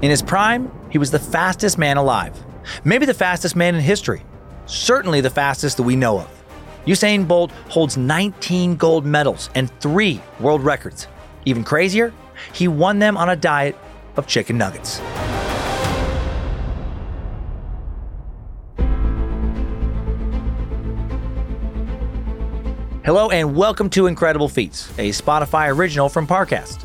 In his prime, he was the fastest man alive, maybe the fastest man in history, certainly the fastest that we know of. Usain Bolt holds 19 gold medals and three world records. Even crazier, he won them on a diet of chicken nuggets. Hello and welcome to Incredible Feats, a Spotify original from Parcast.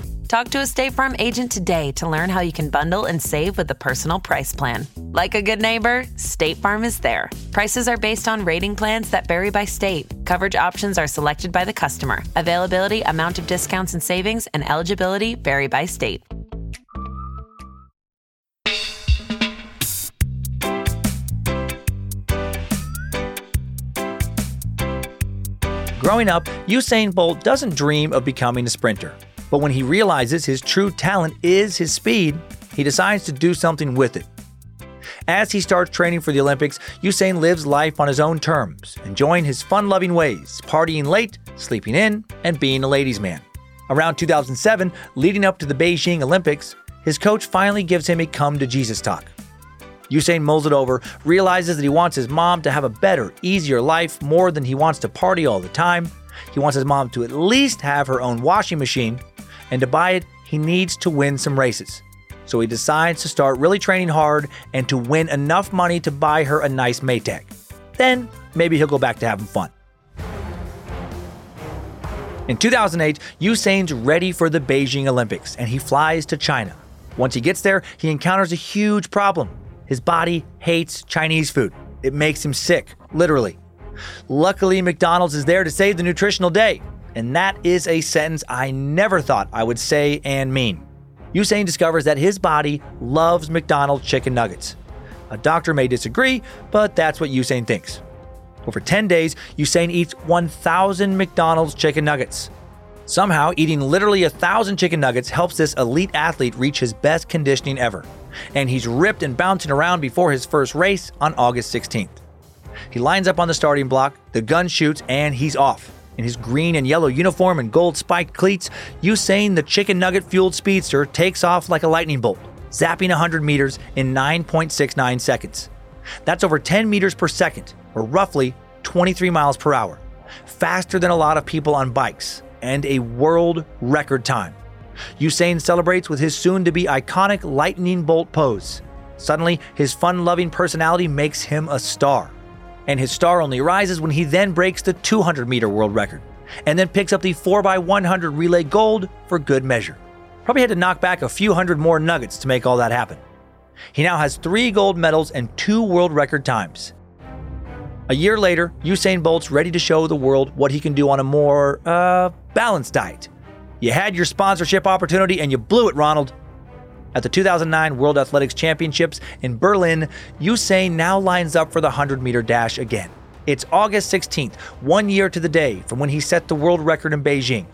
Talk to a State Farm agent today to learn how you can bundle and save with the Personal Price Plan. Like a good neighbor, State Farm is there. Prices are based on rating plans that vary by state. Coverage options are selected by the customer. Availability, amount of discounts and savings, and eligibility vary by state. Growing up, Usain Bolt doesn't dream of becoming a sprinter. But when he realizes his true talent is his speed, he decides to do something with it. As he starts training for the Olympics, Usain lives life on his own terms, enjoying his fun loving ways, partying late, sleeping in, and being a ladies' man. Around 2007, leading up to the Beijing Olympics, his coach finally gives him a come to Jesus talk. Usain mulls it over, realizes that he wants his mom to have a better, easier life more than he wants to party all the time. He wants his mom to at least have her own washing machine and to buy it, he needs to win some races. So he decides to start really training hard and to win enough money to buy her a nice Maytag. Then maybe he'll go back to having fun. In 2008, Usain's ready for the Beijing Olympics and he flies to China. Once he gets there, he encounters a huge problem. His body hates Chinese food. It makes him sick, literally. Luckily, McDonald's is there to save the nutritional day. And that is a sentence I never thought I would say and mean. Usain discovers that his body loves McDonald's chicken nuggets. A doctor may disagree, but that's what Usain thinks. Over 10 days, Usain eats 1,000 McDonald's chicken nuggets. Somehow, eating literally a thousand chicken nuggets helps this elite athlete reach his best conditioning ever. And he's ripped and bouncing around before his first race on August 16th. He lines up on the starting block, the gun shoots, and he's off. In his green and yellow uniform and gold spiked cleats, Usain, the chicken nugget fueled speedster, takes off like a lightning bolt, zapping 100 meters in 9.69 seconds. That's over 10 meters per second, or roughly 23 miles per hour, faster than a lot of people on bikes, and a world record time. Usain celebrates with his soon to be iconic lightning bolt pose. Suddenly, his fun loving personality makes him a star and his star only rises when he then breaks the 200 meter world record, and then picks up the 4x100 relay gold for good measure. Probably had to knock back a few hundred more nuggets to make all that happen. He now has three gold medals and two world record times. A year later, Usain Bolt's ready to show the world what he can do on a more, uh, balanced diet. You had your sponsorship opportunity and you blew it, Ronald. At the 2009 World Athletics Championships in Berlin, Usain now lines up for the 100 meter dash again. It's August 16th, one year to the day from when he set the world record in Beijing.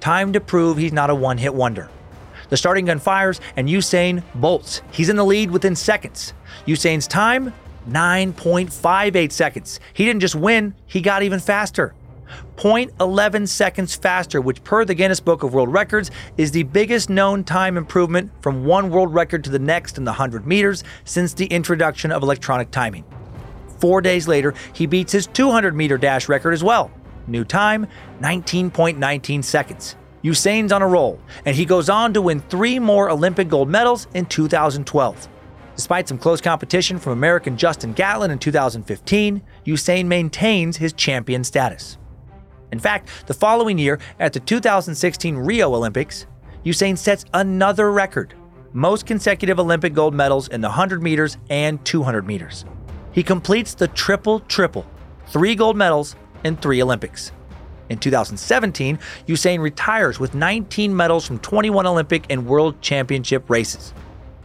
Time to prove he's not a one hit wonder. The starting gun fires and Usain bolts. He's in the lead within seconds. Usain's time? 9.58 seconds. He didn't just win, he got even faster. 0.11 seconds faster, which, per the Guinness Book of World Records, is the biggest known time improvement from one world record to the next in the 100 meters since the introduction of electronic timing. Four days later, he beats his 200 meter dash record as well. New time 19.19 seconds. Usain's on a roll, and he goes on to win three more Olympic gold medals in 2012. Despite some close competition from American Justin Gatlin in 2015, Usain maintains his champion status. In fact, the following year, at the 2016 Rio Olympics, Usain sets another record most consecutive Olympic gold medals in the 100 meters and 200 meters. He completes the triple triple three gold medals in three Olympics. In 2017, Usain retires with 19 medals from 21 Olympic and World Championship races.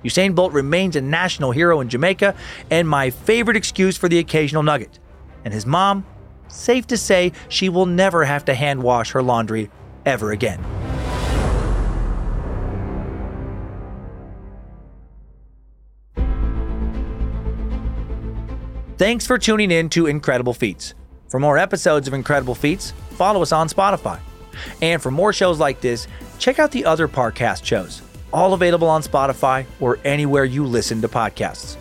Usain Bolt remains a national hero in Jamaica and my favorite excuse for the occasional nugget. And his mom safe to say she will never have to hand wash her laundry ever again. Thanks for tuning in to Incredible Feats. For more episodes of Incredible Feats, follow us on Spotify. And for more shows like this, check out the other Parcast shows, all available on Spotify or anywhere you listen to podcasts.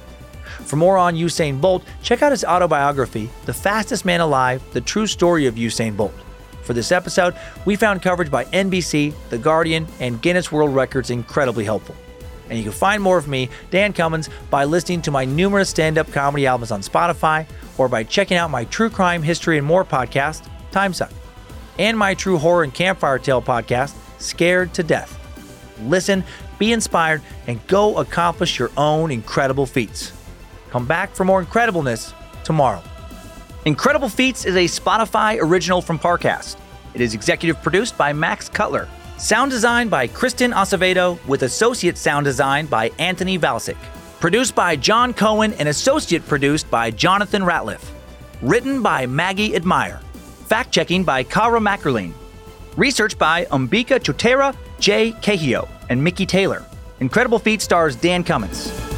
For more on Usain Bolt, check out his autobiography, The Fastest Man Alive The True Story of Usain Bolt. For this episode, we found coverage by NBC, The Guardian, and Guinness World Records incredibly helpful. And you can find more of me, Dan Cummins, by listening to my numerous stand up comedy albums on Spotify or by checking out my true crime, history, and more podcast, Timesuck, and my true horror and campfire tale podcast, Scared to Death. Listen, be inspired, and go accomplish your own incredible feats. Come back for more incredibleness tomorrow. Incredible Feats is a Spotify original from Parcast. It is executive produced by Max Cutler. Sound design by Kristen Acevedo with associate sound design by Anthony Valsic. Produced by John Cohen and associate produced by Jonathan Ratliff. Written by Maggie Admire. Fact checking by Kara Mackerline. Research by Umbika Chotera, Jay Cahio, and Mickey Taylor. Incredible Feat stars Dan Cummins.